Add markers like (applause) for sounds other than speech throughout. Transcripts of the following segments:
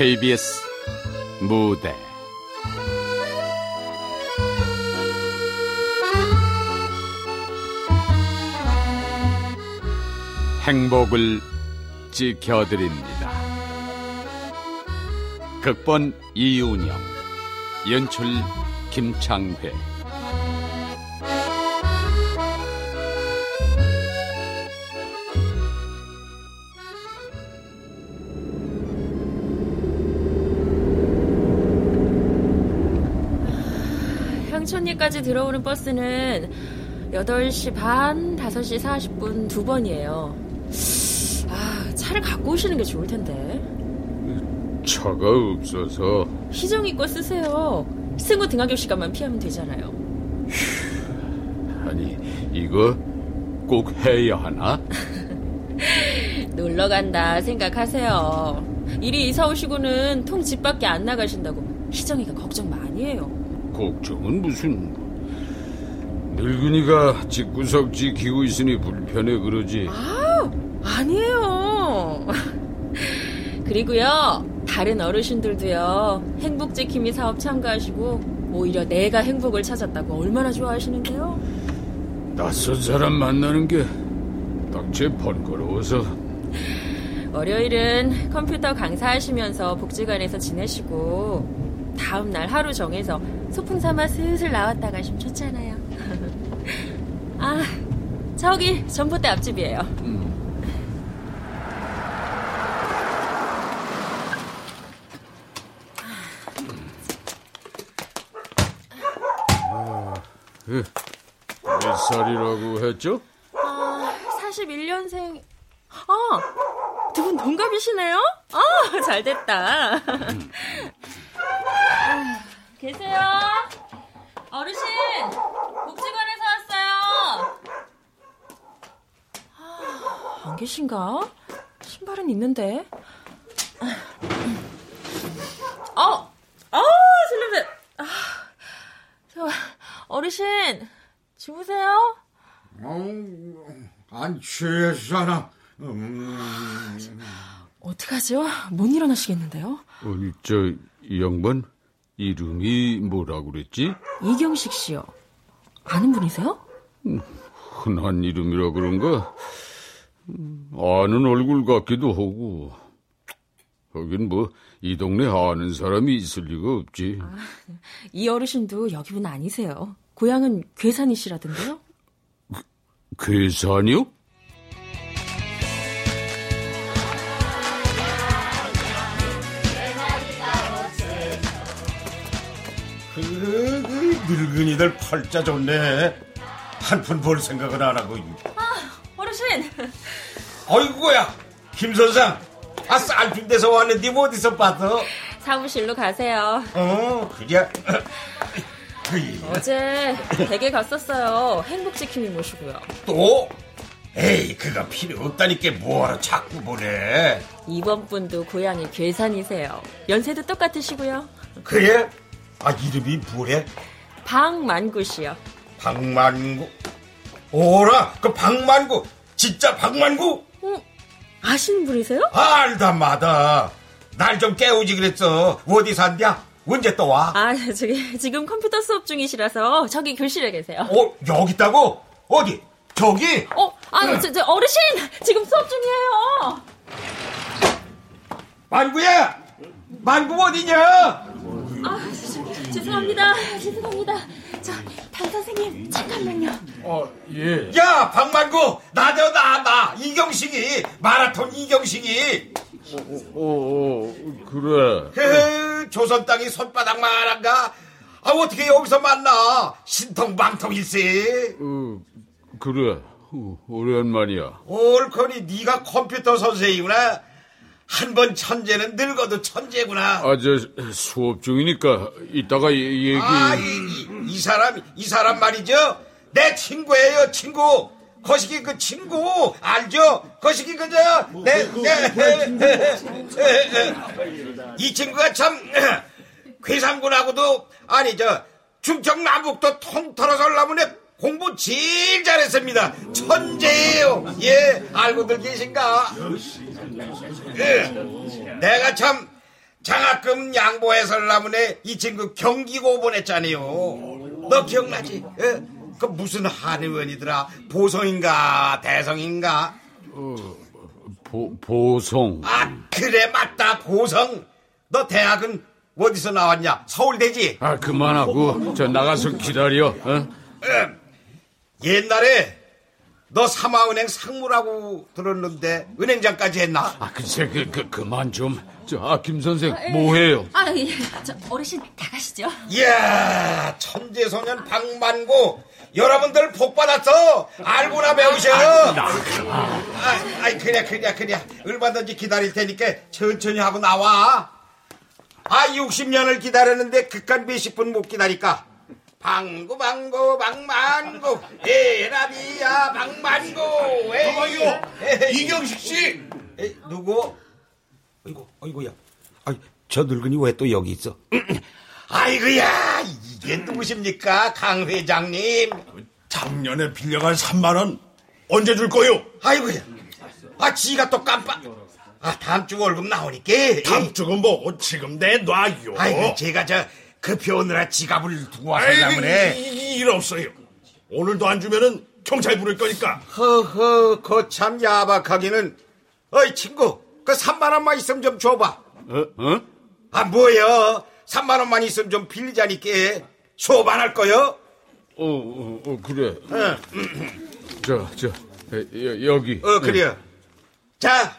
KBS 무대 행복을 지켜드립니다. 극본 이윤영, 연출 김창회. 향촌리까지 들어오는 버스는 8시 반, 5시 40분 두 번이에요. 아, 차를 갖고 오시는 게 좋을 텐데. 차가 없어서 희정이 거 쓰세요. 승우 등하교 시간만 피하면 되잖아요. 아니 이거 꼭 해야 하나? (laughs) 놀러 간다 생각하세요. 이리 이사 오시고는 통 집 밖에 안 나가신다고 희정이가 걱정 많이 해요. 걱정은 무슨 늙은이가 집구석 지키고 있으니 불편해 그러지 아, 아니에요. (laughs) 그리고요, 다른 어르신들도요, 행복 지킴이 사업 참가하시고, 오히려 내가 행복을 찾았다고 얼마나 좋아하시는데요? 낯선 사람 만나는 게 딱제 번거로워서 월요일은 컴퓨터 강사하시면서 복지관에서 지내시고, 다음날 하루 정해서 소풍 삼아 슬슬 나왔다 가시면 좋잖아요. 아, 저기 전봇대 앞집이에요. 몇 살이라고 했죠? 아, 41년생. 아, 두 분 동갑이시네요? 아, 잘 됐다. (laughs) 아, 계세요? 어르신, 복지관에서 왔어요. 아, 안 계신가? 신발은 있는데. 어, 어, 슬림새. 아, 저, 어르신, 주무세요? 안 취했잖아. 음, 어떡하죠? 못 일어나시겠는데요? 아니 저이 양반 이름이 뭐라 그랬지? 이경식 씨요. 아는 분이세요? 흔한 이름이라 그런가? 음, 아는 얼굴 같기도 하고 하긴 뭐 이 동네 아는 사람이 있을 리가 없지 이 어르신도 여기 분 아니세요. 고향은 괴산이시라던데요? 괴산이요? 늙은이들 팔자 좋네. 한 푼 벌 생각을 안 하고. 어르신! 어이구야, 김 선상. 아, 쌀준 데서 왔는데 뭐 어디서 봤어? 사무실로 가세요. 어, 그래. 으이, 어제 댁에 갔었어요. 행복지킴이 모시고요. 또? 에이, 그거 필요 없다니까 뭐하러 자꾸 보내. 이번 분도 고향이 괴산이세요. 연세도 똑같으시고요. 그래? 아, 이름이 뭐래? 박만구 씨요. 박만구. 오라, 그 박만구. 진짜 박만구? 어, 아시는 분이세요? 알다 마다. 날 좀 깨우지 그랬어. 어디 산냐? 언제 또 와? 아, 저기 지금 컴퓨터 수업 중이시라서 저기 교실에 계세요. 어, 여기 있다고? 어디? 저기? 어, 아, 저, 저 어르신 지금 수업 중이에요. 만구야! 만구 어디냐? 아, 저, 죄송합니다. 죄송합니다. 저, 단 선생님, 잠깐만요. 아, 예. 야, 박만구! 나도 나, 나! 이경식이! 마라톤 이경식이! 어, 어, 그래. 헤, 조선 땅이 손바닥만 한가? 아, 어떻게 여기서 만나? 신통방통일세. 어, 그래. 어, 오랜만이야. 옳거니 네가 컴퓨터 선생이구나. 한 번 천재는 늙어도 천재구나. 아, 저 수업 중이니까 이따가 얘- 얘기. 아, 이, 이, 이 사람, 이 사람 말이죠. 내 친구예요, 친구. 거시기 그 친구 알죠? 거시기 그저 내, 내, 이 친구가 참 괴상군하고도 아니 저 충청 남북도 통틀어서 올라문에 공부 제일 잘했습니다. 천재예요. 예, 알고들 계신가? 예, 내가 참 장학금 양보해서라문에 이 친구 경기고 보냈잖아요. 너 기억나지? 예? 그 무슨 한의원이더라? 보성인가 대성인가? 보, 보성. 아 그래 맞다 보성. 너 대학은 어디서 나왔냐? 서울대지? 아, 그만하고, 저 나가서 기다려, 어? 옛날에 너 삼화은행 상무라고 들었는데 은행장까지 했나? 아, 글쎄, 그, 그, 그만 좀. 저, 아, 김 선생, 뭐 해요? 아, 예. 저 어르신 나가시죠. 이야 천재소년 박만고 여러분들 복 받았어 알고나 배우셔 아, 아이 그래 그래 그래 얼마든지 기다릴 테니까 천천히 하고 나와 아 60년을 기다렸는데 그깟 몇십 분 못 기다릴까 방구 방구 방만구 에라비야 방만구 어머요 이경식 씨 에, 누구? 아이고, 아이고야. 아이, 저 늙은이 왜 또 여기 있어? (clears throat) 아이고야, 이게 누구십니까? 강 회장님. 작년에 빌려간 3만 원 언제 줄 거요? 아이고야. 아, 지가 또 깜빡. 아, 다음 주 월급 나오니까. 다음 주는 뭐 지금 내놔요. 아이고, 제가 저 급히 오느라 지갑을 두고. 이- 이- 일 없어요. 오늘도 안 주면은 경찰 부를 거니까. 허허, 거참 야박하기는. 어이, 친구, 그 3만 원만 있으면 좀 줘봐. 어, 어? 아, 뭐야. 3만 원만 있으면 좀 빌리자니까. 수업 안할 거요? 어, 어, 어, 그래. 응. 저, 저, 에, 여, 여기. 어, 그래요. 자,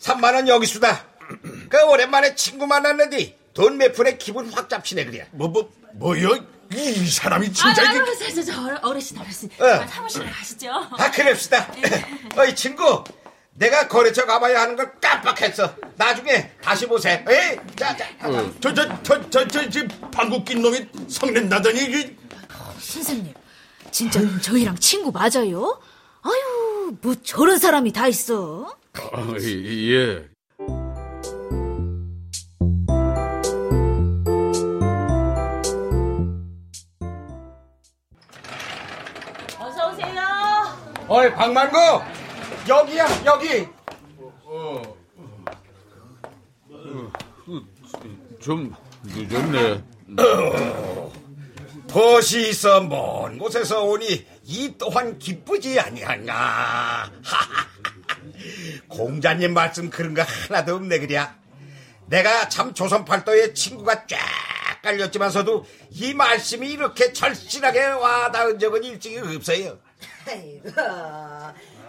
3만원 여기 수다. 그, 오랜만에 친구 만났는데, 돈 몇 푼에 기분 확 잡히네, 그래. 뭐, 뭐, 뭐요? 이 사람이 아, 진짜 아, 이게. 저, 저, 저, 어르- 어르신, 어르신. 어. 사무실로 가시죠. 아, 그럽시다. 어이, 친구. 내가 거래처 가봐야 하는 걸 깜빡했어. 나중에 다시 보세. 에이, 자, 자. 저, 저, 저, 저, 저, 저, 방구 낀 놈이 성낸다더니, 이게. 선생님, 진짜 저희랑 친구 맞아요? 아유, 뭐 저런 사람이 다 있어. 아, 이- 예. 어이, 박만구. 여기야, 여기. 좀 늦었네. 도시 있어 먼 곳에서 오니 이 또한 기쁘지 아니하냐. (laughs) 공자님 말씀 그런 거 하나도 없네 그랴. 내가 참 조선팔도의 친구가 쫙 깔렸지만서도 이 말씀이 이렇게 절실하게 와닿은 적은 일찍이 없어요. 아이고,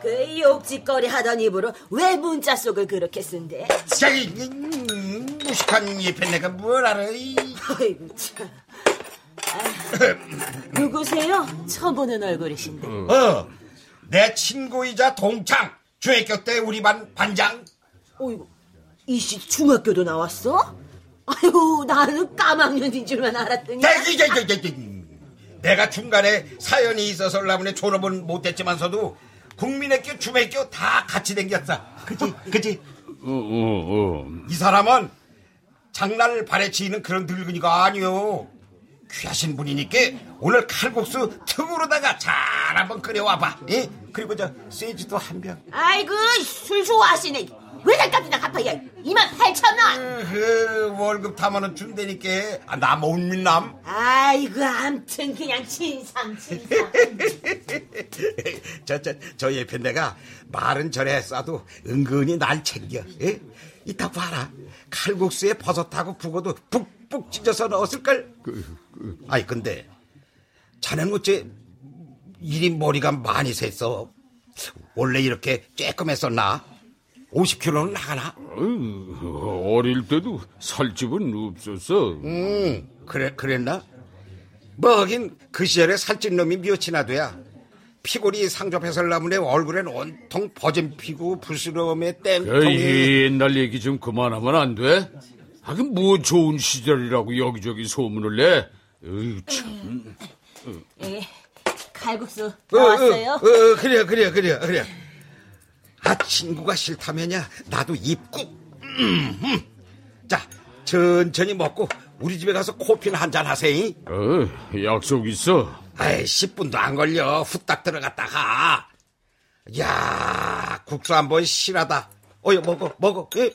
그 욕짓거리 하던 입으로 왜 문자 속을 그렇게 쓴대? 저기 음, 무식한 예편 내가 뭘 알아? 이. 아이고 참. 아, 누구세요? 처음 보는 얼굴이신데. 어, 내 친구이자 동창 중학교 때 우리 반 반장 어이구, 이씨 중학교도 나왔어? 아유, 나는 까막년인 줄만 알았더니. 대기, 대 대, 대, 대. 내가 중간에 사연이 있어서 라문에 졸업은 못했지만서도 국민학교, 중학교 다 같이 댕겼어. 그지, 그지. 어, 어, 어. 이 사람은 장난을 발해치는 그런 늙은이가 아니요. 귀하신 분이니까 오늘 칼국수 틈으로다가 잘 한번 끓여와봐. 예? 그리고 저 세지도 한 병. 아이고, 술 좋아하시네. 왜 날값이나 갚아야 2만 8천 원. 그 월급 타면은 준다니까. 아, 나 못 믿남. 아이고, 암튼 그냥 진상, 진상. (laughs) 저, 저, 저 옆에 내가 말은 저래 쏴도 은근히 날 챙겨. 예? 이따 봐라. 칼국수에 버섯하고 북어도 북북 찢어서 넣었을걸? 아이, 근데, 자네는 어째 이리 머리가 많이 샜어? 원래 이렇게 쬐끔 했었나? 50kg는 나가나? 어휴, 어릴 때도 살 집은 없었어. 음, 그래, 그랬나? 뭐, 하긴, 그 시절에 살찐 놈이 몇이나 돼야. 피골이 상접해설 나문에 얼굴엔 온통 버진 피고 부스러움에 그 땡통이. 옛날 얘기 좀 그만하면 안 돼? 하긴 뭐 좋은 시절이라고 여기저기 소문을 내. 어휴, 참. 예, 칼국수 어, 어, 나왔어요? 어, 어, 그래, 그래, 그래, 그래. 아, 친구가 싫다면야, 나도 입고. 음, 음. 자, 천천히 먹고, 우리 집에 가서 코피나 한잔 하세요. 어, 약속 있어. 아이, 10분도 안 걸려. 후딱 들어갔다 가. 야 국수 한번 실하다. 어여, 먹어, 먹어. 예.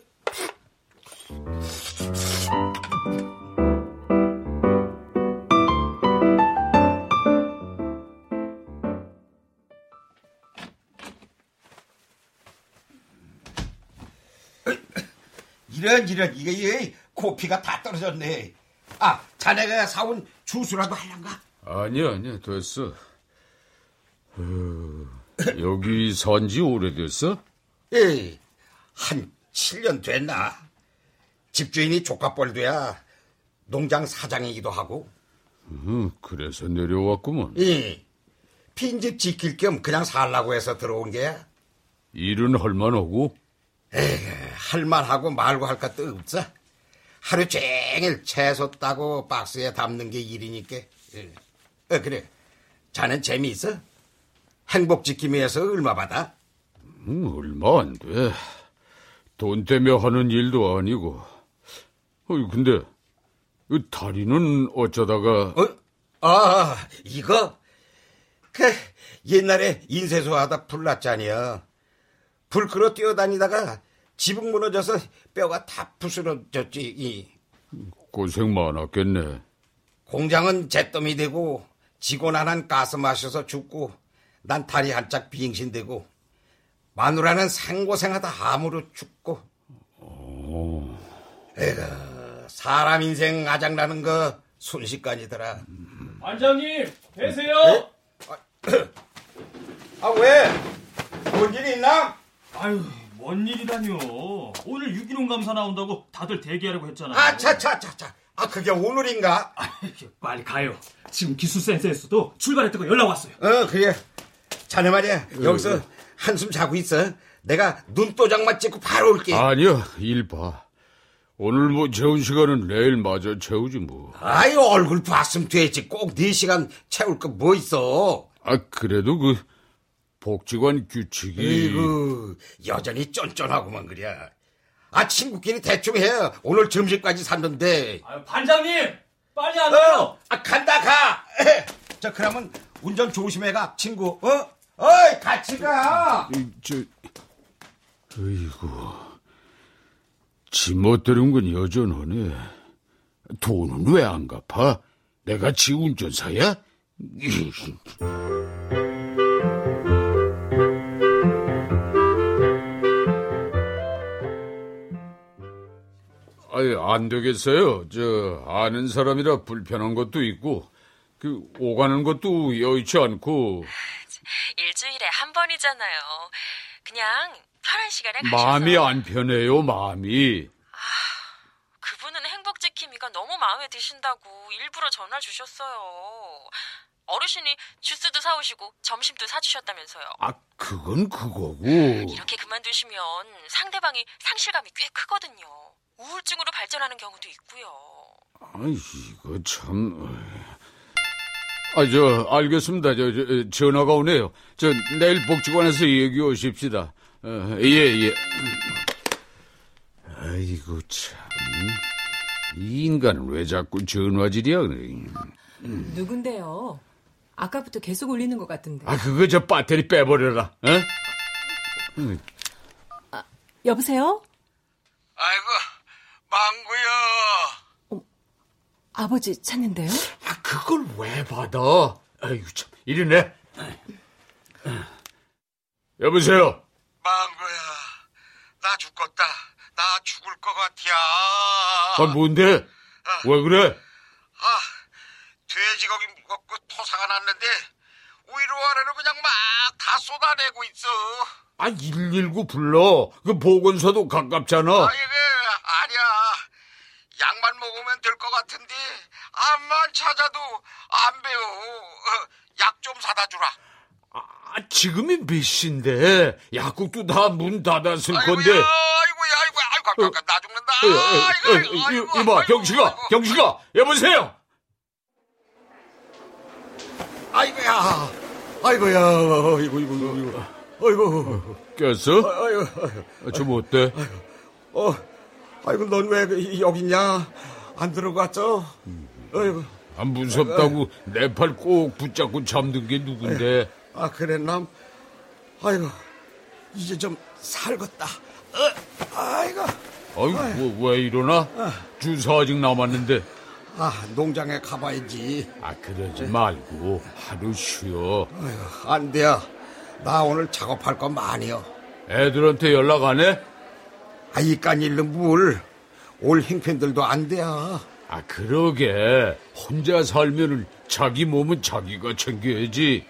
이런 이런 이게 이게 코피가 다 떨어졌네. 아 자네가 사온 주스라도 할란가? 아니야, 아니야, 됐어. 어, 여기 산지 오래됐어? 예, 한 7년 됐나? 집주인이 조카뻘도야 농장 사장이기도 하고. 응, 그래서 내려왔구먼. 예, 빈집 지킬 겸 그냥 살라고 해서 들어온 게야. 일은 할만하고? 할만하고 말고 할 것도 없어. 하루 종일 채소 따고 박스에 담는 게 일이니까. 예. 어, 그래. 자넨 재미있어? 행복 지킴 위해서 얼마 받아? 음, 얼마 안 돼. 돈 때문에 하는 일도 아니고. 어이, 근데, 이 다리는 어쩌다가, 어? 아, 이거? 그, 옛날에 인쇄소 하다 불났잖여. 불 끌어 뛰어다니다가 지붕 무너져서 뼈가 다 부스러졌지. 이. 고생 많았겠네. 공장은 잿더미 되고 직원 하나는 가스 마셔서 죽고 난 다리 한짝 비행신되고 마누라는 생고생하다 암으로 죽고 에그 사람 인생 아작나는 거 순식간이더라 반장님 계세요? (clears throat) 아 왜? 뭔 일이 있나? 아유 뭔 일이다뇨? 오늘 유기농 감사 나온다고 다들 대기하라고 했잖아요 아 차 차 차 차 아 그게 오늘인가? 빨리 가요. 지금 기술센터에서도 출발했다고 연락 왔어요. 어 그래. 자네 말이야. 여기서 한숨 자고 있어. 내가 눈도장만 찍고 바로 올게. 아니야, 일 봐. 오늘 뭐 재운 시간은 내일 마저 채우지 뭐. 아이 얼굴 봤으면 되지. 꼭 4시간 채울 거 뭐 있어? 아, 그래도 그, 복지관 규칙이. 이구 여전히 쫀쫀하고만 그래 아 친구끼리 대충 해 오늘 점심까지 샀는데 아유 반장님 빨리 안 가요 어, 아 간다 가 자 그러면 운전 조심해 가 친구 어? 어이 같이 가 이, 저, 어이구. 지멋대로인 건 여전하네. 돈은 왜 안 갚아? 내가 지 운전사야? (laughs) 안 되겠어요. 저, 아는 사람이라 불편한 것도 있고, 그, 오가는 것도 여의치 않고, 일주일에 한 번이잖아요. 그냥 편한 시간에 가셔서. 마음이 안 편해요, 마음이. 그분은 행복 지킴이가 너무 마음에 드신다고 일부러 전화 주셨어요. 어르신이 주스도 사오시고 점심도 사주셨다면서요. 아, 그건 그거고. 이렇게 그만두시면 상대방이 상실감이 꽤 크거든요. 우울증으로 발전하는 경우도 있고요. 아이, 이거 참. 아, 저, 알겠습니다. 저, 저, 전화가 오네요. 저, 내일 복지관에서 얘기 오십시다. 어, 예, 예. 아이고, 참. 이 인간은 왜 자꾸 전화질이야, 그래. 누군데요? 아까부터 계속 울리는 것 같은데. 아, 그거 저 배터리 빼버려라, 어? 여보세요? 아이고 망구야 아버지 찾는데요? 아, 그걸 왜 받아? 아이고, 참. 이리네. 여보세요? 망구야 나 죽겠다 나 죽을 것 같아 아, 뭔데? 왜 그래? 아, 돼지고기 먹고 토사가 났는데 위로 아래로 그냥 막 다 쏟아내고 있어. 아, 119 불러. 그 보건소도 가깝잖아. 아이고 아니야. 약만 먹으면 될 것 같은데 암만 찾아도 안 배워. 약 좀 사다 주라. 아, 지금이 몇 시인데? 약국도 다 문 닫았을 건데. 아이고야, 아이고야, 아이고, 아이고, 아이고, 나 죽는다. 어, 어, 어, 아이고, 아이고, 이- 아이고, 이봐, 아이고, 경식아, 아이고. 경식아, 여보세요? 아이고야, 아이고야, 아이고, 아이고, 아이고, 아이고, 깼어? 아이고, 아, 좀 어때? 어, 아이고, 넌 왜 여기 있냐? 안 들어갔어? 아이고, 안 아, 무섭다고 내 팔 꼭 붙잡고 잠든 게 누군데? 아, 그랬남? 아이고, 이제 좀 살겄다. 어, 아이고, 아유, 뭐, 왜 일어나? 주사 아직 남았는데. 아, 농장에 가봐야지. 아, 그러지 말고 하루 쉬어. 아이고, 안 돼요. 나 오늘 작업할 거 많이요. 애들한테 연락 안 해? 아, 이깟 일로 뭘. 올 행편들도 안 돼야. 아, 그러게. 혼자 살면은 자기 몸은 자기가 챙겨야지.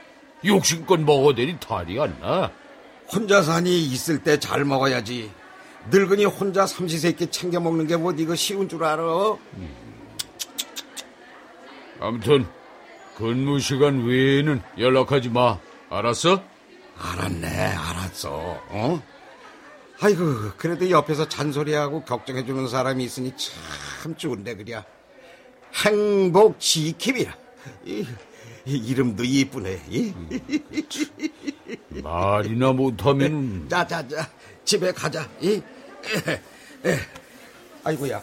욕심껏 먹어대니 탈이 안 나. 혼자 사니 있을 때 잘 먹어야지. 늙은이 혼자 삼시세끼 챙겨 먹는 게 뭐 이거 쉬운 줄 알아? 아무튼 근무 시간 외에는 연락하지 마. 알았어? 알았네, 알았어. 어? 아이고, 그래도 옆에서 잔소리하고 걱정해주는 사람이 있으니 참 좋은데, 그랴. 행복 지킴이라. 이, 이 이름도 이쁘네. 이? 말이나 못하면 자, 자, 자, 집에 가자. 이? 에, 에. 아이고야,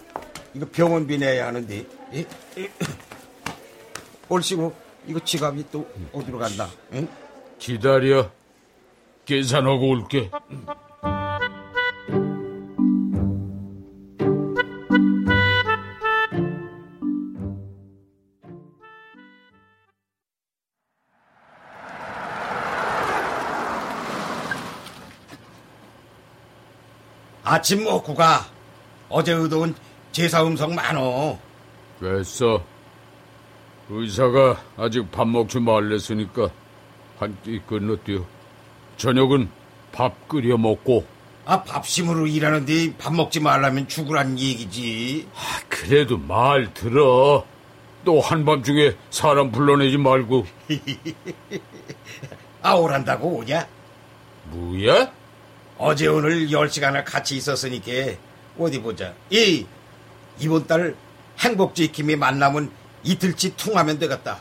이거 병원비 내야 하는데. 이? 이? 올시고 이거 지갑이 또 어디로 간다? 응? 기다려. 계산하고 올게. 아침 먹고 가. 어제 의도온 제사 음성 많어. 됐어. 의사가 아직 밥 먹지 말랬으니까 한 끼 건너뛰어. 저녁은 밥 끓여 먹고. 아, 밥심으로 일하는데 밥 먹지 말라면 죽으란 얘기지. 아, 그래도 말 들어. 또 한밤중에 사람 불러내지 말고. (laughs) 아, 오란다고 오냐? 뭐야? 어제 오늘 10시간을 같이 있었으니까 어디 보자. 이 이번 달 행복지킴이 만나면 이틀치 퉁하면 되겠다.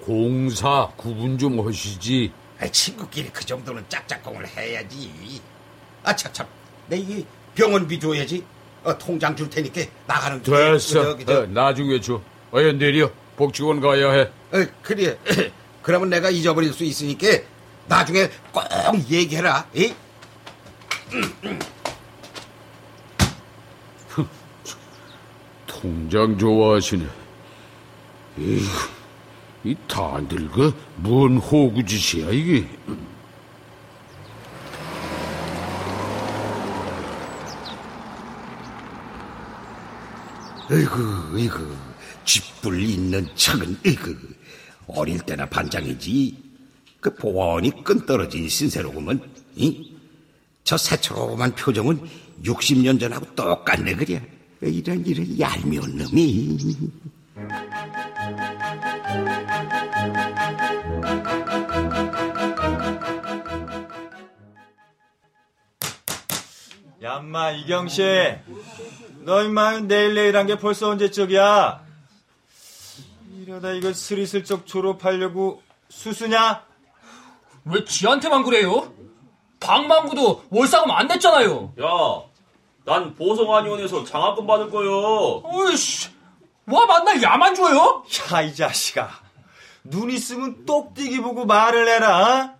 공사 구분 좀 하시지. 아, 친구끼리 그 정도는 짝짝꿍을 해야지. 아, 참 참. 내 이게 병원비 줘야지. 어, 통장 줄 테니까 나가는 길에 됐어. 저기, 저, 어, 나중에 줘. 어여 내려. 복직원 가야 해. 어, 그래. (clears throat) 그러면 내가 잊어버릴 수 있으니까 나중에 꼭 얘기해라. 이? 통장 좋아하시네. 에휴, 이 다 늙어? 뭔 호구짓이야, 이게? 어이구, 어이구, 쥐뿔 있는 척은, 어이구, 어릴 때나 반장이지. 그 보원이 끈 떨어진 신세로구먼, 이? 저 새초롬한 표정은 60년 전하고 똑같네, 그래. 이런, 이런 얄미운 놈이. 야, 인마, 이경씨. 너, 인마, 내일 내일 한 게 벌써 언제적이야? 이러다 이거 스리슬쩍 졸업하려고 수수냐? 왜 지한테만 그래요? 방망구도 월사금 안 냈잖아요. 야, 난 보성안의원에서 장학금 받을 거요. 어이씨, 와 만날 야만 줘요? 야, 이 자식아. 눈 있으면 똑띠기 보고 말을 해라. 어?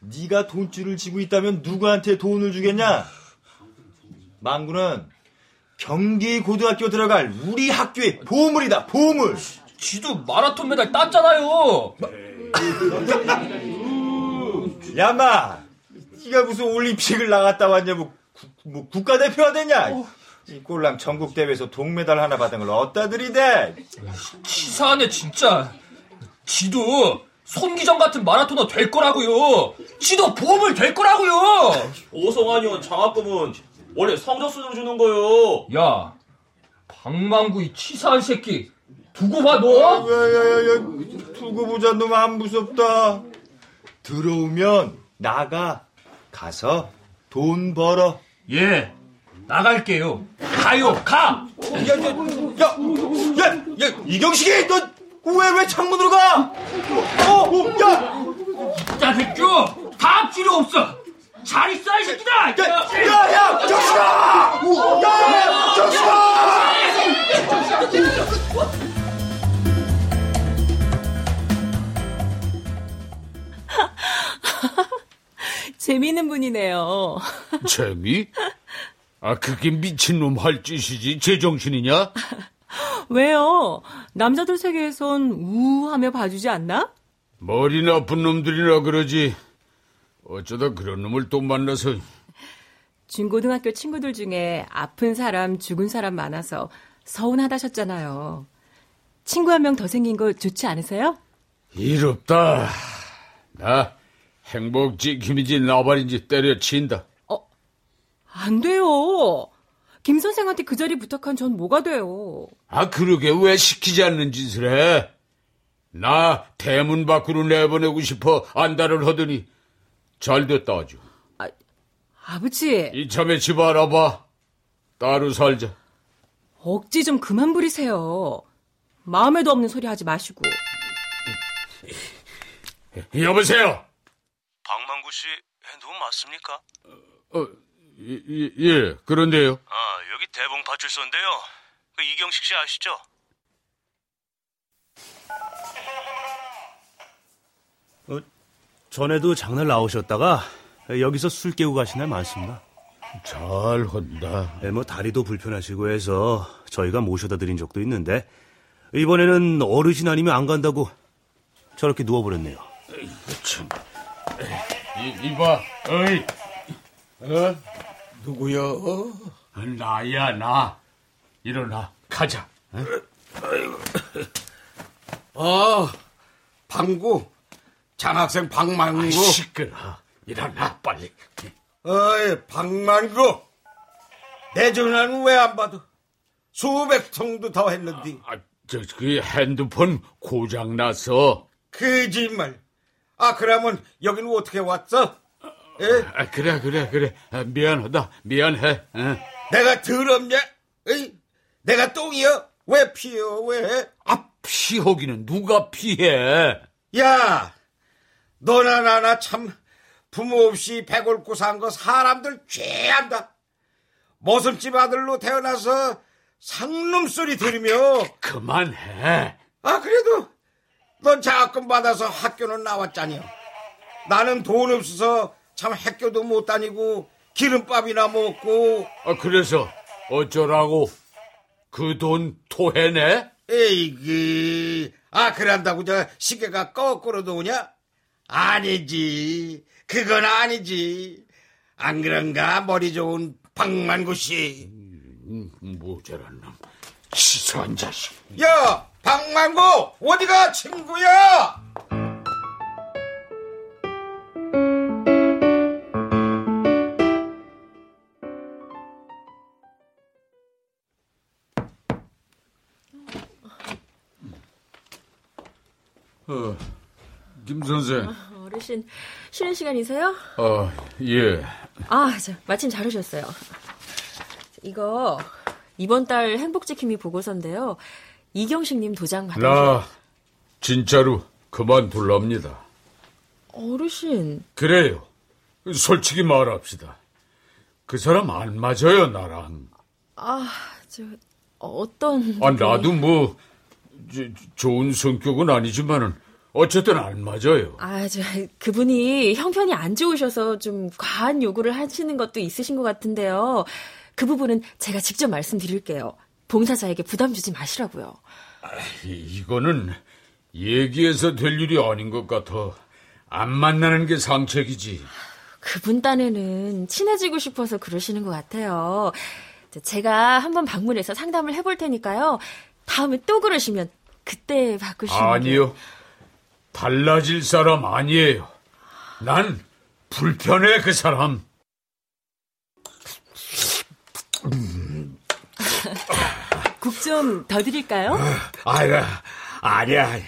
네가 돈줄을 쥐고 있다면 누구한테 돈을 주겠냐? 망구는 경기 고등학교 들어갈 우리 학교의 보물이다, 보물. 지도 마라톤 메달 땄잖아요. 야마, 네가 무슨 올림픽을 나갔다 왔냐, 뭐, 구, 뭐 국가대표가 됐냐? 이 꼴랑 전국 대회에서 동메달 하나 받은 걸 어디다 들이대? 치사하네 진짜. 지도 손기정 같은 마라토너 될 거라고요. 지도 보험을 될 거라고요. 보성안의원 장학금은 원래 성적 순으로 주는 거요. 야, 방망구 이 치사한 새끼 두고 봐 너. 야야야야, 두고 보자 놈 안 무섭다. 들어오면 나가 가서 돈 벌어. 예, 나갈게요. 가요, 가. 야 야 야 야, 야, 야, 이경식이 너 왜 왜 창문으로 가? 어, 야, 자, 새끼, 다 필요 없어. 잘 있어, 이 새끼들. 야, 야, 야, 정신아! 야, 정신아! (laughs) 재미있는 분이네요. (laughs) 재미? 아, 그게 미친놈 할 짓이지. 제정신이냐? (laughs) 왜요? 남자들 세계에선 우하며 봐주지 않나? 머리 나쁜 놈들이라 그러지. 어쩌다 그런 놈을 또 만나서 중고등학교 친구들 중에 아픈 사람, 죽은 사람 많아서 서운하다셨잖아요. 친구 한 명 더 생긴 거 좋지 않으세요? 이롭다. 나 행복지 김이지 나발인지 때려친다. 어, 안 돼요. 김 선생한테 그 자리 부탁한 전 뭐가 돼요? 아, 그러게 왜 시키지 않는 짓을 해? 나 대문 밖으로 내보내고 싶어 안달을 하더니 잘 됐다 아주. 아, 아버지. 이참에 집 알아봐. 따로 살자. 억지 좀 그만 부리세요. 마음에도 없는 소리 하지 마시고. 여보세요. 박만구 씨 핸드폰 맞습니까? 어, 예, 예, 그런데요. 아, 여기 대봉 파출소인데요. 그 이경식 씨 아시죠? 어, 전에도 장날 나오셨다가 여기서 술 깨고 가신 날 많습니다. 잘 한다. 네, 뭐 다리도 불편하시고 해서 저희가 모셔다 드린 적도 있는데 이번에는 어르신 아니면 안 간다고 저렇게 누워버렸네요. 참. 이, 이봐, 어이, 어? 누구야? 어? 나야, 나. 일어나, 가자. 어? 아, 방구. 장학생 박만구. 아, 시끄러. 일어나, 빨리. 어이, 박만구. 내 전화는 왜 안 받아? 수백 통도 더 했는데. 아, 저, 그 핸드폰 고장났어. 거짓말. 아, 그러면 여기는 어떻게 왔어? 에? 아, 그래, 그래, 그래. 아, 미안하다. 미안해. 어? 내가 더럽냐? 에이? 내가 똥이여? 왜 피해? 왜? 아, 피하기는 누가 피해? 야, 너나 나나 참 부모 없이 배골고 산 거 사람들 죄한다. 모슴집 아들로 태어나서 상놈 소리 들으며 그만해. 아 그래도 넌 장학금 받아서 학교는 나왔잖여. 나는 돈 없어서 참 학교도 못 다니고 기름밥이나 먹고. 아 그래서 어쩌라고? 그 돈 토해내? 에이그 아 그런다고 저 시계가 거꾸로 도냐? 아니지. 그건 아니지. 안 그런가 머리 좋은 박만구 씨. 음, 모자란 놈. 치사한 자식. 야, 박만구 어디가 친구야? 김 선생. 아, 어르신 쉬는 시간이세요? 아, 예. 아, 저, 마침 잘 오셨어요. 이거 이번 달 행복지킴이 보고서인데요. 이경식님 도장 받으 나 진짜로 그만둘랍니다. 어르신. 그래요. 솔직히 말합시다. 그 사람 안 맞아요, 나랑. 아, 저 어떤 아, 나도 뭐 저, 좋은 성격은 아니지만은 어쨌든 안 맞아요. 아, 저 그분이 형편이 안 좋으셔서 좀 과한 요구를 하시는 것도 있으신 것 같은데요. 그 부분은 제가 직접 말씀드릴게요. 봉사자에게 부담 주지 마시라고요. 아, 이거는 얘기해서 될 일이 아닌 것 같아. 안 만나는 게 상책이지. 그분 딴에는 친해지고 싶어서 그러시는 것 같아요. 제가 한번 방문해서 상담을 해볼 테니까요. 다음에 또 그러시면 그때 바꾸시면 아니요. 달라질 사람 아니에요. 난 불편해 그 사람. 국 좀 더 드릴까요? 아유, 아니야.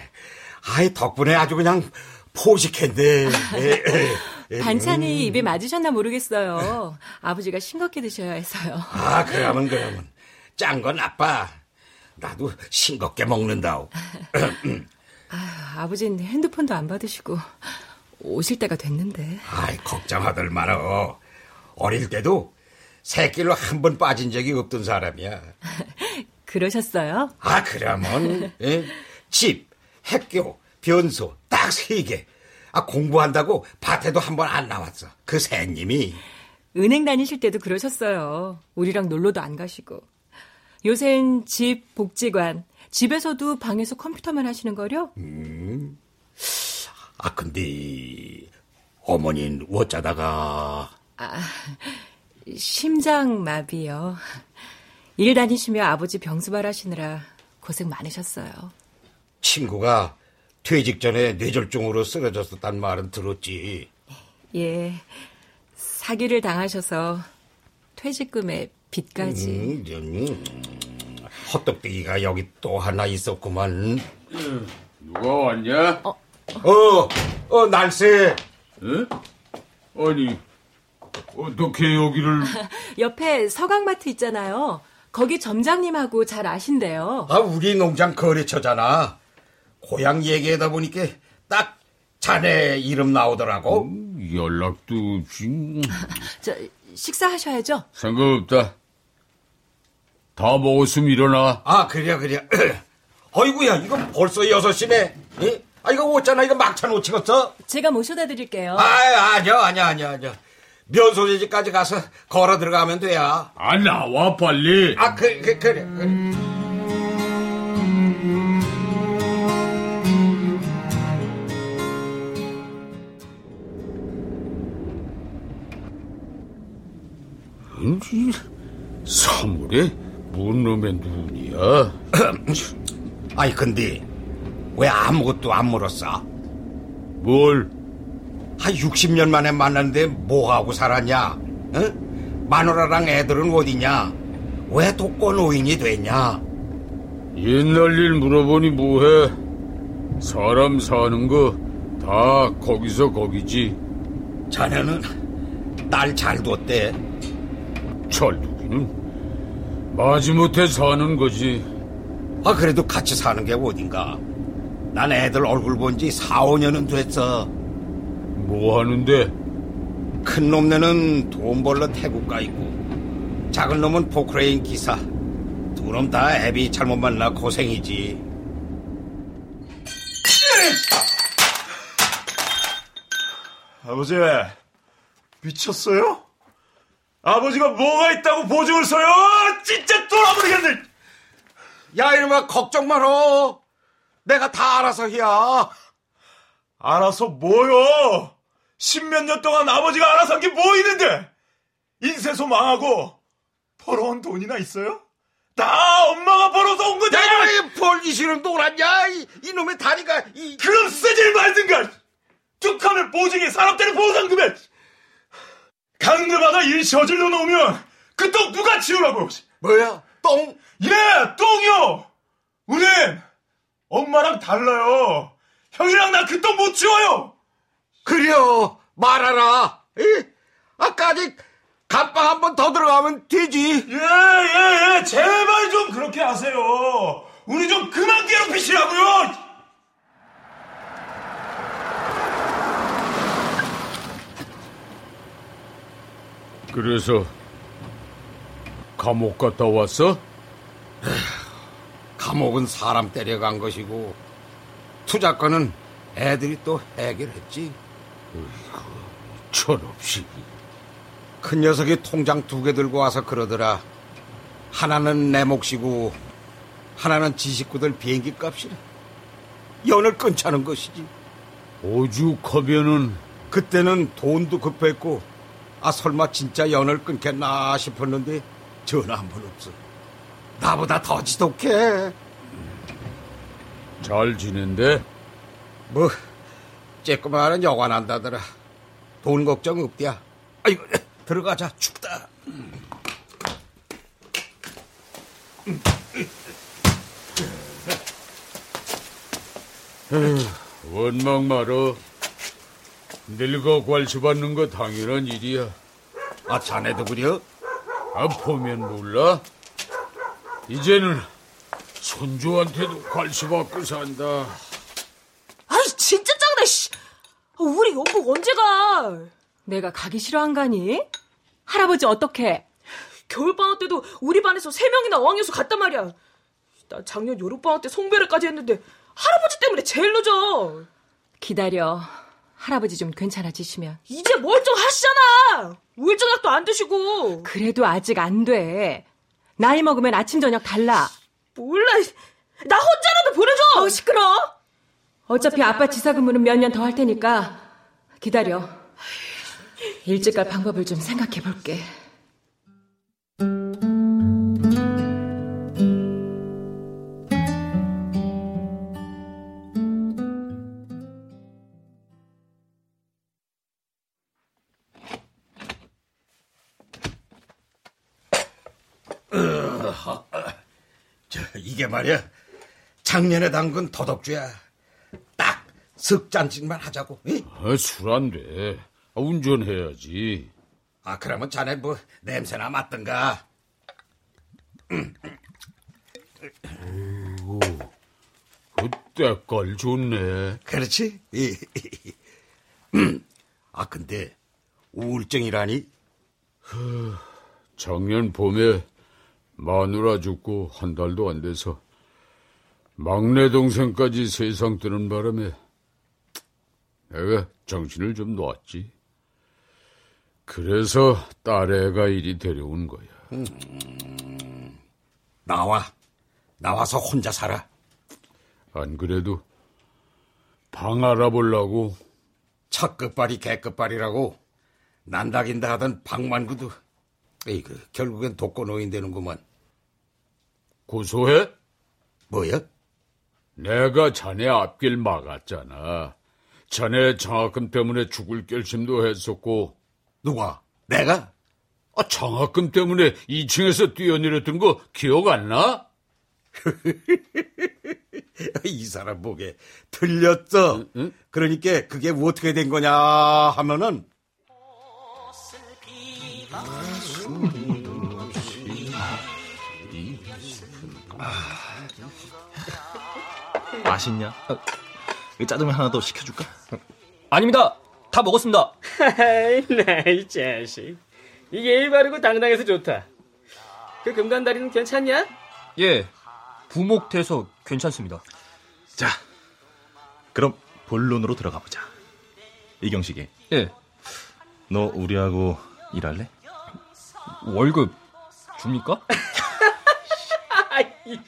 아이, 덕분에 아주 그냥 포식했네. (laughs) 반찬이 입에 맞으셨나 모르겠어요. 아버지가 싱겁게 드셔야 해서요. 아, 그러면, 그러면. 짠건 나빠. 나도 싱겁게 먹는다오. (laughs) 아, 아버지는 핸드폰도 안 받으시고 오실 때가 됐는데. 아이, 걱정하들 말어. 어릴 때도 새끼로 한 번 빠진 적이 없던 사람이야. (laughs) 그러셨어요? 아, 그러면, 예? 집, 학교, 변소, 딱 세 개. 아, 공부한다고 밭에도 한 번 안 나왔어. 그 새님이. 은행 다니실 때도 그러셨어요. 우리랑 놀러도 안 가시고. 요샌 집, 복지관, 집에서도 방에서 컴퓨터만 하시는 거려? 음. 아, 근데, 어머니는 어쩌다가. 아, 심장마비요. 일 다니시며 아버지 병수발 하시느라 고생 많으셨어요. 친구가 퇴직 전에 뇌졸중으로 쓰러졌었단 말은 들었지. 예. 사기를 당하셔서 퇴직금에 빚까지. 음, 음, 헛떡대기가 여기 또 하나 있었구만. 누가 왔냐? 어, 어, 어 날씨. 응? 아니, 어떻게 여기를. (laughs) 옆에 서강마트 있잖아요. 거기 점장님하고 잘 아신대요. 아, 우리 농장 거래처잖아. 고향 얘기하다 보니까 딱 자네 이름 나오더라고. 음, 연락도 없이. (laughs) 저, 식사하셔야죠? 상관없다. 다 먹었으면 일어나. 아, 그래, 그래. (clears throat) 어이구야, 이거 벌써 여섯 시네. 예? 아, 이거 왔잖아. 이거 막차 놓치겠어? 제가 모셔다 드릴게요. 아, 아니야, 아니야, 아니야, 아니야. 면소재지까지 가서 걸어 들어가면 돼야. 아, 나와, 빨리. 아, 그, 그, 그래, 그래. 이 사물에 뭔 놈의 눈이야? (clears throat) 아니 근데 왜 아무것도 안 물었어? 뭘? 한 60년 만에 만났는데 뭐하고 살았냐? 응? 마누라랑 애들은 어디냐? 왜 독거노인이 됐냐? 옛날 일 물어보니 뭐해? 사람 사는 거 다 거기서 거기지. 자네는 딸잘 뒀대. 잘 두기는 마지못해 사는 거지. 아 그래도 같이 사는 게 어딘가? 난 애들 얼굴 본 지 4, 5년은 됐어. 뭐 하는데? 큰 놈네는 돈 벌러 태국 가 있고 작은 놈은 포크레인 기사. 두 놈 다 애비 잘못 만나 고생이지. 아버지, 미쳤어요? 아버지가 뭐가 있다고 보증을 서요? 진짜 돌아버리겠네! 야, 이놈아, 걱정 마라. 내가 다 알아서 해야. 알아서 뭐요? 십몇 년 동안 아버지가 알아서 한 게 뭐 있는데? 인쇄소 망하고 벌어온 돈이나 있어요? 다 엄마가 벌어서 온 거잖아! 야, 이 벌기 싫은 노랗냐? 이, 이놈의 다리가, 이. 그럼 쓰질 말든가! 툭하면 보증이 사람들의 보상금에! 강금아가 일 저질러 놓으면 그 똥 누가 치우라고! 뭐야? 똥? 예! 똥이요! 우님! 엄마랑 달라요! 형이랑 나 그 똥 못 치워요! 그래요! 말하라! 이? 아까지 감방 한 번 더 들어가면 되지! 예, 예, 예! 제발 좀 그렇게 하세요! 우리 좀 그만 괴롭히시라고요! 그래서 감옥 갔다 왔어? (sighs) 감옥은 사람 때려간 것이고 투자권은 애들이 또 해결했지. 철없이. 큰 녀석이 통장 두 개 들고 와서 그러더라. 하나는 내 몫이고 하나는 지식구들 비행기 값이래. 연을 끊자는 것이지. 오죽하면은 그때는 돈도 급했고 아 설마 진짜 연을 끊겠나 싶었는데 전화 한 번 없어. 나보다 더 지독해. 잘 지낸대? 뭐 쬐끄만한 여관 한다더라. 돈 걱정 없디야. 아이고 들어가자 춥다. 에휴, 원망 말어. 늙어 괄수받는 거 당연한 일이야. 아 자네도 그려? 아 보면 몰라. 이제는 손주한테도 괄수받고 산다. 아이 진짜 짱나 씨. 우리 영국 언제 가? 내가 가기 싫어한 거니? 할아버지 어떻게? 겨울방학 때도 우리 반에서 세 명이나 어학연수 갔단 말이야. 나 작년 여름방학 때 송별회까지 했는데 할아버지 때문에 제일 늦어. 기다려. 할아버지 좀 괜찮아지시면. 이제 멀쩡하시잖아. 우울증약도 안 드시고. 그래도 아직 안 돼. 나이 먹으면 아침 저녁 달라. 몰라. 나 혼자라도 보내줘. 어, 시끄러. 어차피 아빠 지사 근무는 몇 년 더 할 테니까 기다려. 일찍 갈 방법을 좀 생각해 볼게. 이게 말이야. 작년에 담근 도덕주야. 딱석 잔씩만 하자고. 아, 술안 돼. 아, 운전해야지. 아, 그러면 자네 뭐 냄새나 맡든가. 오, 그 때깔 좋네. 그렇지? 아, 근데 우울증이라니? 작년 봄에 마누라 죽고 한 달도 안 돼서 막내 동생까지 세상 뜨는 바람에 내가 정신을 좀 놓았지. 그래서 딸애가 이리 데려온 거야. 음, 나와. 나와서 혼자 살아. 안 그래도 방 알아보려고 첫 끝발이 개끝발이라고 난다긴다 하던 방만구도 에이그 결국엔 독거노인 되는구만. 고소해? 뭐야? 내가 자네 앞길 막았잖아. 자네 장학금 때문에 죽을 결심도 했었고. 누가? 내가? 아, 장학금 때문에 2층에서 뛰어내렸던 거 기억 안 나? (laughs) 이 사람 보게 틀렸어. 응? 응? 그러니까 그게 어떻게 된 거냐 하면은 맛있냐? 이 짜장면 하나 더 시켜줄까? 아닙니다. 다 먹었습니다. (laughs) 나이 자식. 이게 일 바르고 당당해서 좋다. 그 금간다리는 괜찮냐? 예. 부목돼서 괜찮습니다. 자, 그럼 본론으로 들어가 보자. 이경식이. 예. 너 우리하고 일할래? 월급 줍니까? (laughs) 이,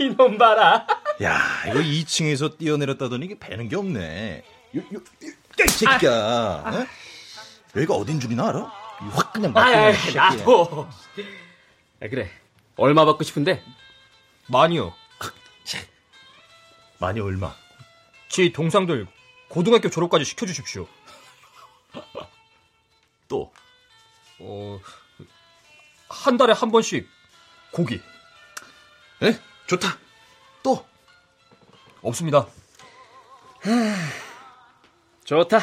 이놈 봐라. 야, 이거 2층에서 뛰어내렸다더니 이게 배는 게 없네. 요, 요, 요, 이 새끼야. 아, 아. 어? 여기가 어딘 줄이나 알아? 확 그냥 맞고 아, 나도. 아, 그래. 얼마 받고 싶은데? 많이요. 많이 얼마? 지 동상들 고등학교 졸업까지 시켜주십시오. 또? 어, 한 달에 한 번씩 고기. 에? 좋다. 또? 없습니다. 좋다.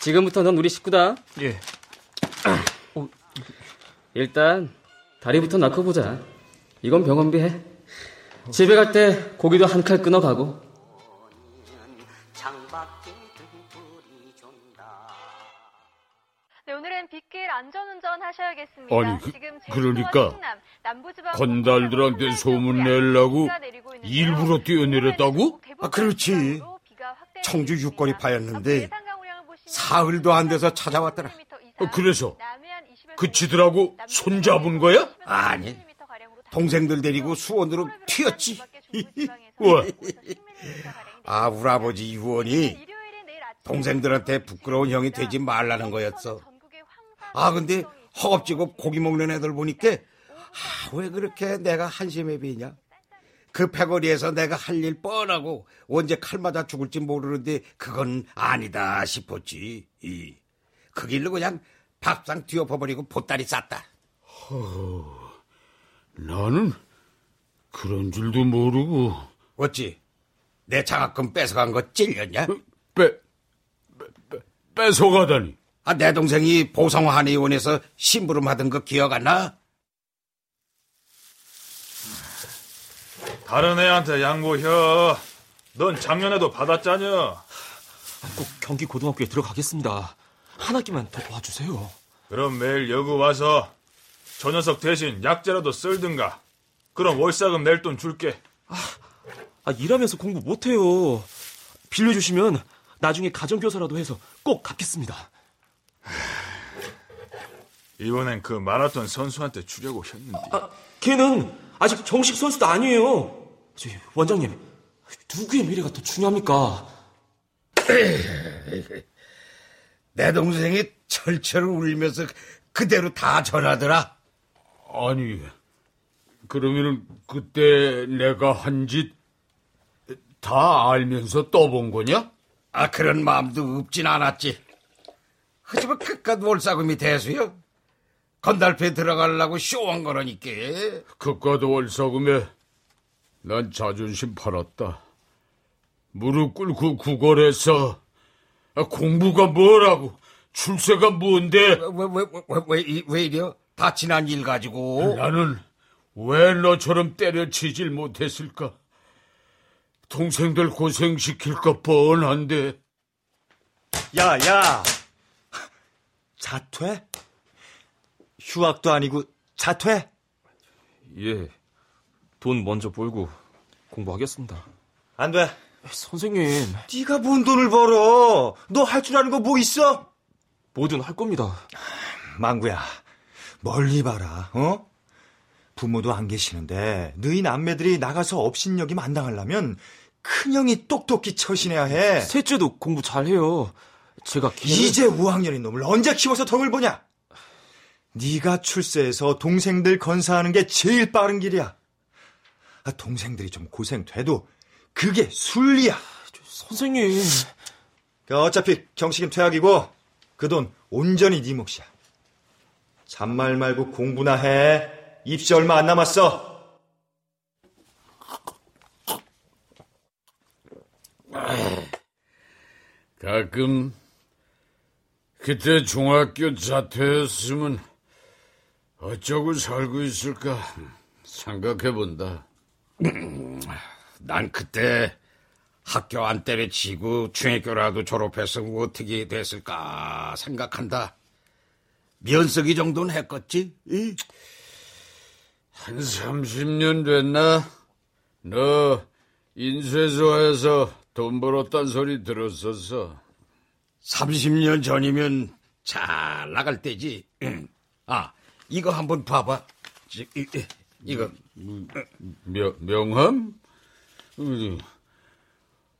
지금부터 넌 우리 식구다. 예. (clears throat) 어, 일단 다리부터 낳고 보자. 이건 병원비 해. 집에 갈 때 고기도 한 칼 끊어 가고. 하셔야겠습니다. 아니, 그, 그러니까 건달들한테 소문 내려고 일부러 뛰어내렸다고? 아, 그렇지. 청주 육거리 파였는데 사흘도 안 돼서 찾아왔더라. 어, 그래서 그치더라고 손잡은 거야? 아니, 동생들 데리고 수원으로 튀었지. 왜? 아, 우리 아버지 유원이 동생들한테 부끄러운 형이 되지 말라는 거였어. 아, 근데 허겁지겁 고기 먹는 애들 보니까 아, 왜 그렇게 내가 한심해 비냐? 그 패거리에서 내가 할 일 뻔하고 언제 칼 맞아 죽을지 모르는데 그건 아니다 싶었지. 이. 그 길로 그냥 밥상 뒤엎어버리고 보따리 쌌다. 허, 나는 그런 줄도 모르고. 어찌? 내 장학금 뺏어간 거 찔렸냐? 빼, 빼, 뺏어가다니. 아, 내 동생이 보성 한의원에서 심부름 하던 거 기억 안 나? 다른 애한테 양보혀. 넌 작년에도 받았잖여. 꼭 경기 고등학교에 들어가겠습니다. 한 학기만 더 도와주세요. 그럼 매일 여기 와서 저 녀석 대신 약재라도 쓸든가. 그럼 월사금 낼 돈 줄게. 아, 아, 일하면서 공부 못해요. 빌려주시면 나중에 가정교사라도 해서 꼭 갚겠습니다. (sighs) 이번엔 그 마라톤 선수한테 주려고 했는데. 아, 걔는 아직 정식 선수도 아니에요. 저, 원장님, 누구의 미래가 더 중요합니까? (coughs) 내 동생이 철철 울면서 그대로 다 전하더라. 아니, 그러면은 그때 내가 한 짓 다 알면서 떠본 거냐? 아, 그런 마음도 없진 않았지. 하지만 그깟 월사금이 대수요. 건달패 들어가려고 쇼한 거라니까. 그깟 월사금에 난 자존심 팔았다. 무릎 꿇고 구걸해서 아, 공부가 뭐라고 출세가 뭔데? 왜왜왜왜 왜 이려? 다 지난 일 가지고. 나는 왜 너처럼 때려치질 못했을까? 동생들 고생시킬까 뻔한데. 야, 야. 자퇴? 휴학도 아니고 자퇴? 예. 돈 먼저 벌고 공부하겠습니다. 안 돼. 선생님. 네가 뭔 돈을 벌어? 너 할 줄 아는 거 뭐 있어? 뭐든 할 겁니다. 망구야, 멀리 봐라, 어? 부모도 안 계시는데 너희 남매들이 나가서 업신여김 안 당하려면 큰형이 똑똑히 처신해야 해. 셋째도 공부 잘해요. 제가 걔를... 이제 5학년인 놈을 언제 키워서 덕을 보냐? 네가 출세해서 동생들 건사하는 게 제일 빠른 길이야. 아, 동생들이 좀 고생돼도 그게 순리야. 선생님. 어차피 경식임 퇴학이고 그 돈 온전히 네 몫이야. 잔말 말고 공부나 해. 입시 얼마 안 남았어. 가끔 그때 중학교 자퇴했으면 어쩌고 살고 있을까 생각해 본다. (clears throat) 난 그때 학교 안 때려치고 중학교라도 졸업해서 어떻게 됐을까 생각한다. 면석이 정도는 했겠지? 이? 한 30년 됐나? 너 인쇄소에서 돈 벌었단 소리 들었었어. 30년 전이면 잘 나갈 때지. 아, 이거 한번 봐봐. 이, 이, 이거. 명, 명함?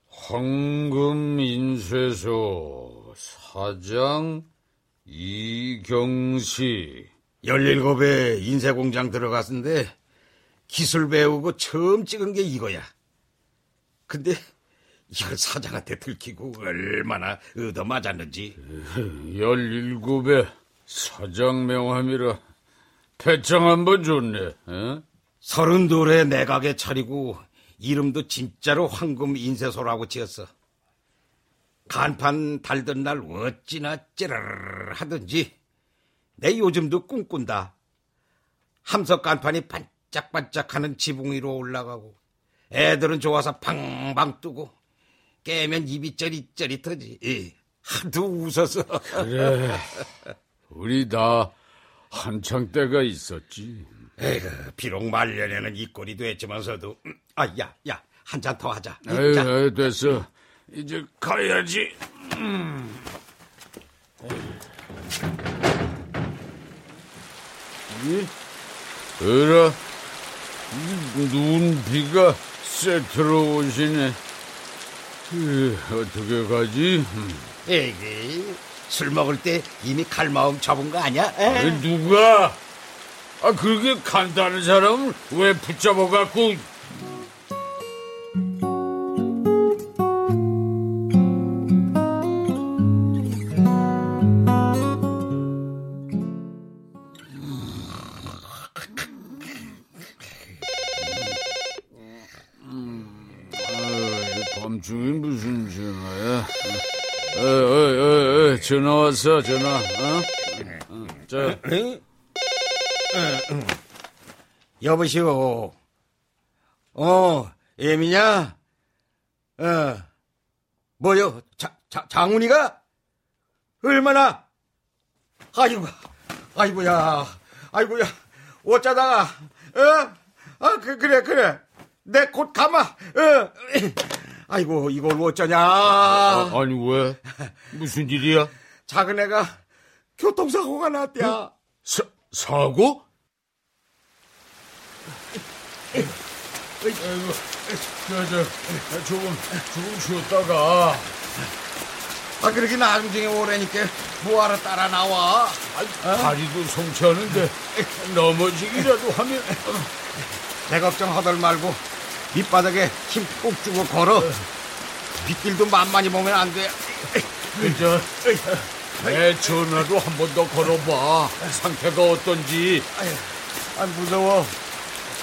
황금 인쇄소 사장 이경시 17에 인쇄공장 들어갔는데 기술 배우고 처음 찍은 게 이거야. 근데 이걸 사장한테 들키고 얼마나 얻어맞았는지. 17에 사장 명함이라 배짱 한번 줬네. 어? 서른 둘에 내각에 차리고 이름도 진짜로 황금 인쇄소라고 지었어. 간판 달던 날 어찌나 찌르르 하든지 내 요즘도 꿈꾼다. 함석 간판이 반짝반짝하는 지붕 위로 올라가고 애들은 좋아서 팡방 뜨고 깨면 입이 쩌릿쩌릿하지. 하도 웃어서. 그래. 우리 다 한창 때가 있었지. 에이그, 비록 말년에는 이 꼴이 됐지만서도 아, 야, 야, 한 잔 더 하자. 에이, 에이, 됐어. 이제 가야지. 음. 으라, 눈, 비가 세트로 오시네. 에, 어떻게 가지? 에이, 술 먹을 때 이미 칼마음 접은 거 아니야? 아니, 누가? 아, 그렇게 간다는 사람을 왜 붙잡아갖고. 전화 왔어, 전화. 어? 어, 자. 여보시오. 어, 애미냐? 어, 뭐요? 자, 자, 장훈이가? 얼마나? 아이고, 아이고야, 아이고야, 어쩌다가, 어? 아, 그, 그래, 그래. 내 곧 가마, 어. 아이고, 이걸 어쩌냐. 아, 아니, 왜? 무슨 일이야? 작은 애가 교통사고가 났대야. 사, 사고? 아이고, 저, 저, 조금, 조금 쉬었다가. 아, 그렇게 나중에 오래니까 뭐하러 따라 나와? 아, 다리도 성취하는데 넘어지기라도 하면. 내 걱정하덜 말고 밑바닥에 힘 꼭 주고 걸어. 빗길도 만만히 보면 안 돼. 그저, 내 전화도 한번 더 걸어봐. 상태가 어떤지. 아, 무서워.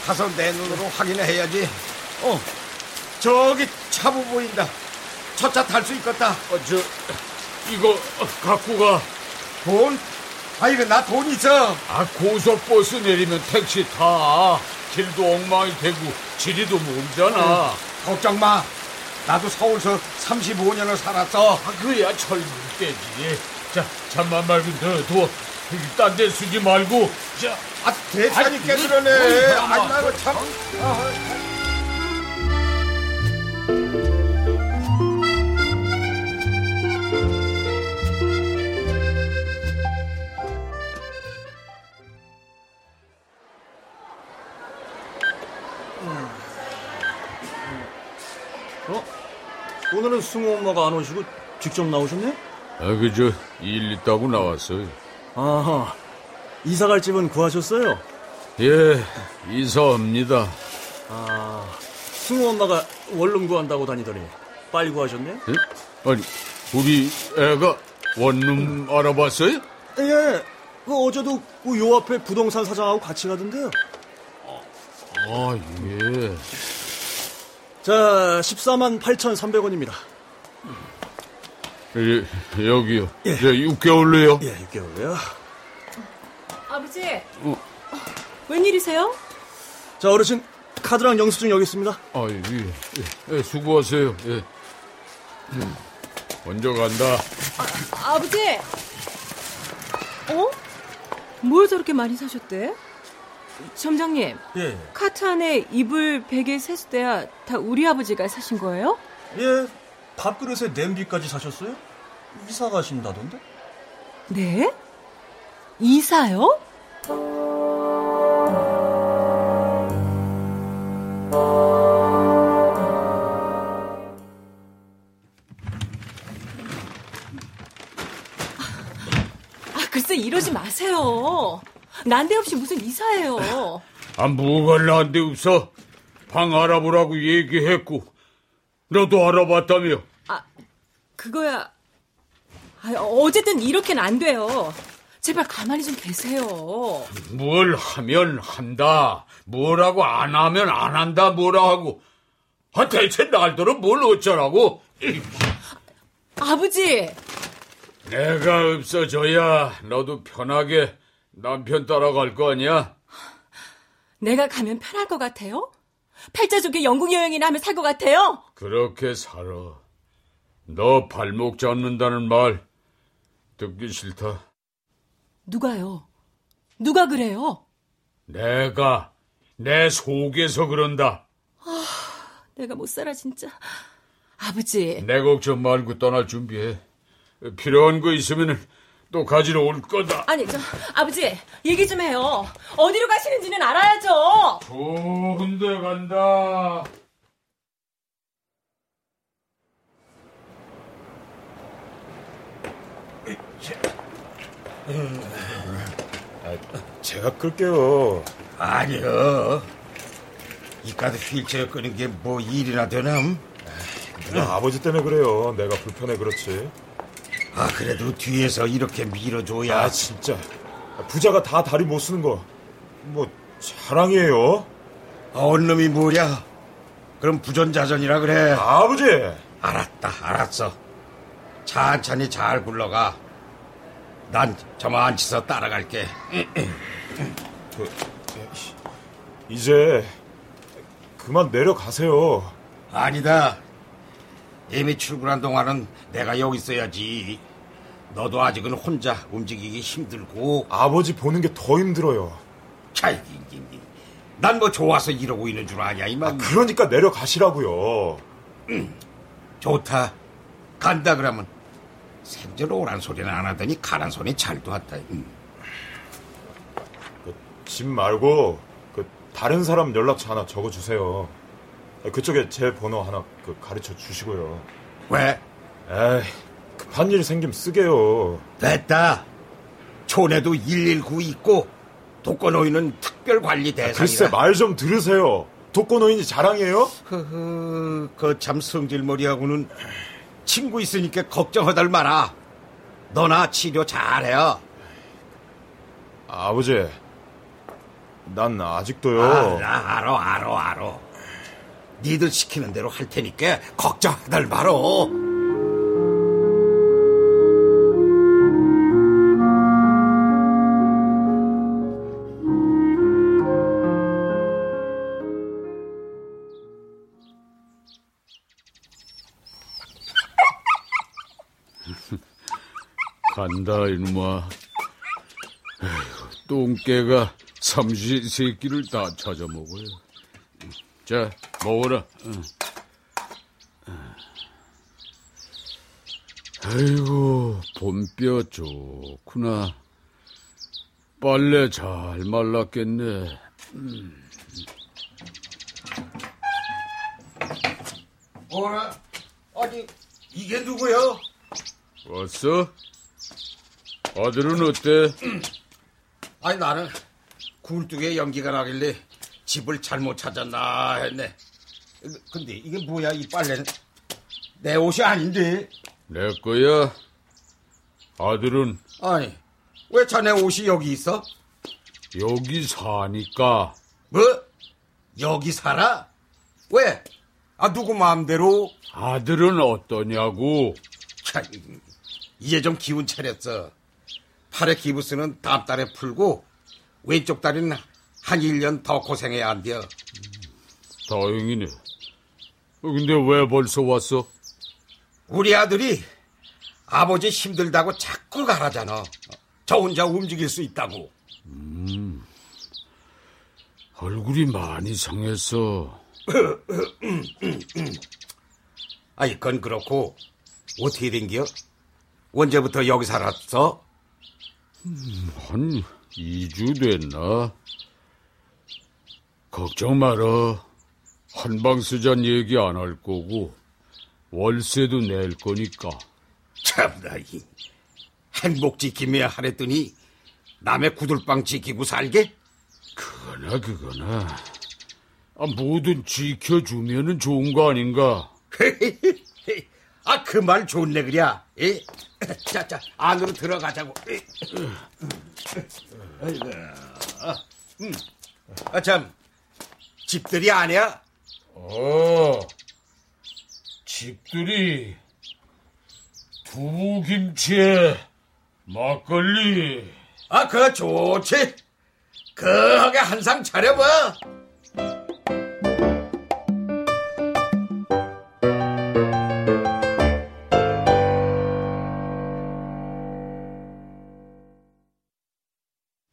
가서 내 눈으로 확인해야지. 어, 저기 차부 보인다. 첫차탈 수 있겠다. 어, 저, 이거 갖고 가. 돈? 아, 이거 나 돈 있어. 아, 고속버스 내리면 택시 타. 길도 엉망이 되고 지리도 멀잖아. 걱정 마. 나도 서울서 35년을 살았어. 아, 그래야 젊을 때지. 자, 잠만 말고 너 둬. 딴데 쓰지 말고. 자, 아, 그러네. 어이, 아니, 나 이거 참. 아, 어? 오늘은 승우 엄마가 안 오시고 직접 나오셨네? 아, 그저 일 있다고 나왔어요. 아하. 이사 갈 집은 구하셨어요? 예, 이사합니다. 아, 승우 엄마가 원룸 구한다고 다니더니 빨리 구하셨네? 예? 아니, 우리 애가 원룸 알아봤어요? 예. 그 어제도 그 요 앞에 부동산 사장하고 같이 가던데요. 아, 예. 자, 14만 8,300원입니다. 예, 여기요. 예. 6개월로요. 예, 6개월로요. 아버지, 어. 웬일이세요? 자, 어르신 카드랑 영수증 여기 있습니다. 아, 예, 예, 예, 수고하세요. 예. 음, 먼저 간다. 아버지! 어? 뭘 저렇게 많이 사셨대? 점장님, 예. 카트 안에 이불, 베개, 세수대야 다 우리 아버지가 사신 거예요? 예. 밥그릇에 냄비까지 사셨어요? 이사 가신다던데? 네? 이사요? 아, 글쎄 이러지 마세요. 난데없이 무슨 이사예요. 아, 뭐가 난데 없어. 방 알아보라고 얘기했고. 너도 알아봤다며. 아, 그거야. 아, 어쨌든 이렇게는 안 돼요. 제발 가만히 좀 계세요. 뭘 하면 한다. 뭐라고 안 하면 안 한다. 뭐라 하고. 아, 대체 날더러 뭘 어쩌라고? 이, 아버지! 내가 없어져야 너도 편하게 남편 따라갈 거 아니야? 내가 가면 편할 것 같아요? 팔자족에 영국 여행이나 하면 살 것 같아요? 그렇게 살아. 너 발목 잡는다는 말 듣기 싫다. 누가요? 누가 그래요? 내가 내 속에서 그런다. 아, 내가 못 살아 진짜. 아버지. 내 걱정 말고 떠날 준비해. 필요한 거 있으면 또 가지러 올 거다. 아니 저 아버지 얘기 좀 해요. 어디로 가시는지는 알아야죠. 좋은 데 간다. 제가 끌게요. 아니요. 이까지 휠체어 끄는 게 뭐 일이나 되남? 누나 아버지 때문에 그래요. 내가 불편해 그렇지. 아, 그래도 뒤에서 이렇게 밀어줘야. 아, 진짜. 부자가 다 다리 못 쓰는 거. 뭐, 자랑이에요? 어느 놈이 뭐냐? 그럼 부전자전이라 그래. 아버지! 알았다, 알았어. 천천히 잘 굴러가. 난 저만 앉혀서 따라갈게. 그, 이제 그만 내려가세요. 아니다. 이미 출근한 동안은 내가 여기 있어야지. 너도 아직은 혼자 움직이기 힘들고. 아버지 보는 게 더 힘들어요. 차, 난뭐 좋아서 이러고 있는 줄 아냐, 이만. 아, 그러니까 내려가시라고요. 응. 좋다. 간다 그러면. 생전 오란 소리는 안 하더니 가란 소리 잘도 한다. 응. 그, 집 말고 그 다른 사람 연락처 하나 적어주세요. 그쪽에 제 번호 하나 그 가르쳐 주시고요. 왜? 에이, 급한 일 생기면 쓰게요. 됐다. 촌에도 119 있고 독거노인은 특별관리 대상이라. 글쎄 말 좀 들으세요. 독거노인이 자랑이에요? 흐흐, 그 참 성질머리하고는 친구 있으니까 걱정하달 마라. 너나 치료 잘해요. 아버지, 난 아직도요. 알아, 알아, 알아, 알아. 니들 시키는 대로 할 테니까 걱정하들 말어. 간다 이놈아. 똥개가 삼시 세끼를 다 찾아 먹어요. 자, 먹어라. 응. 아이고, 봄뼈 좋구나. 빨래 잘 말랐겠네. 음. 뭐라? 아니, 이게 누구요? 왔어? 아들은 어때? (clears throat) 아니, 나는 굴뚝에 연기가 나길래 집을 잘못 찾았나 했네. 근데 이게 뭐야, 이 빨래는? 내 옷이 아닌데. 내 거야. 아들은 아니, 왜 자네 옷이 여기 있어? 여기 사니까. 뭐? 여기 살아? 왜? 아, 누구 마음대로? 아들은 어떠냐고? 참, 이제 좀 기운 차렸어. 팔의 기부스는 다음 달에 풀고, 왼쪽 다리는 한 1년 더 고생해야 한대요. 다행이네. 근데 왜 벌써 왔어? 우리 아들이 아버지 힘들다고 자꾸 가라잖아. 저 혼자 움직일 수 있다고. 음, 얼굴이 많이 상했어. 아이, 그건 그렇고, 어떻게 된겨? 언제부터 여기 살았어? 음, 한 2주 됐나? 걱정 마라. 한방수잔 얘기 안 할 거고, 월세도 낼 거니까. 참나, 이 행복 지킴해야 하랬더니, 남의 구들방 지키고 살게? 그거나, 그거나. 아, 뭐든 지켜주면은 좋은 거 아닌가? (laughs) 아, 그 말 좋네, 그랴. 에? (coughs) 자, 자, 안으로 들어가자고. (coughs) 아이고, 음. 아, 참, 집들이 아니야? 어, 집들이 두부김치에 막걸리. 아, 그거 좋지. 그하게 한상 차려봐.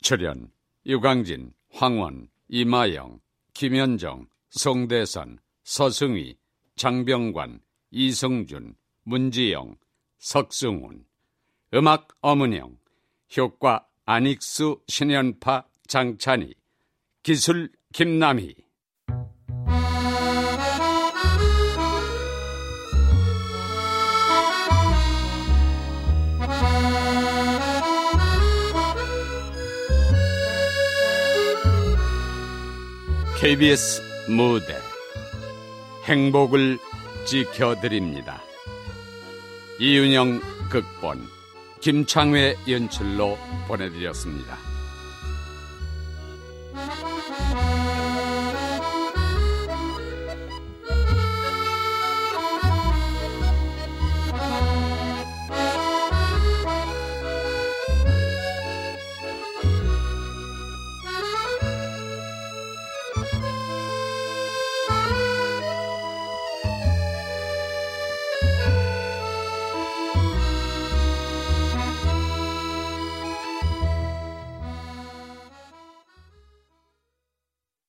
출연 유광진, 황원, 이마영, 김현정, 송대선, 서승희, 장병관, 이성준, 문지영, 석승훈. 음악 어문영 효과 안익수, 신연파, 장찬희. 기술 김남희 KBS 무대 행복을 지켜드립니다. 이윤영 극본 김창회 연출로 보내드렸습니다.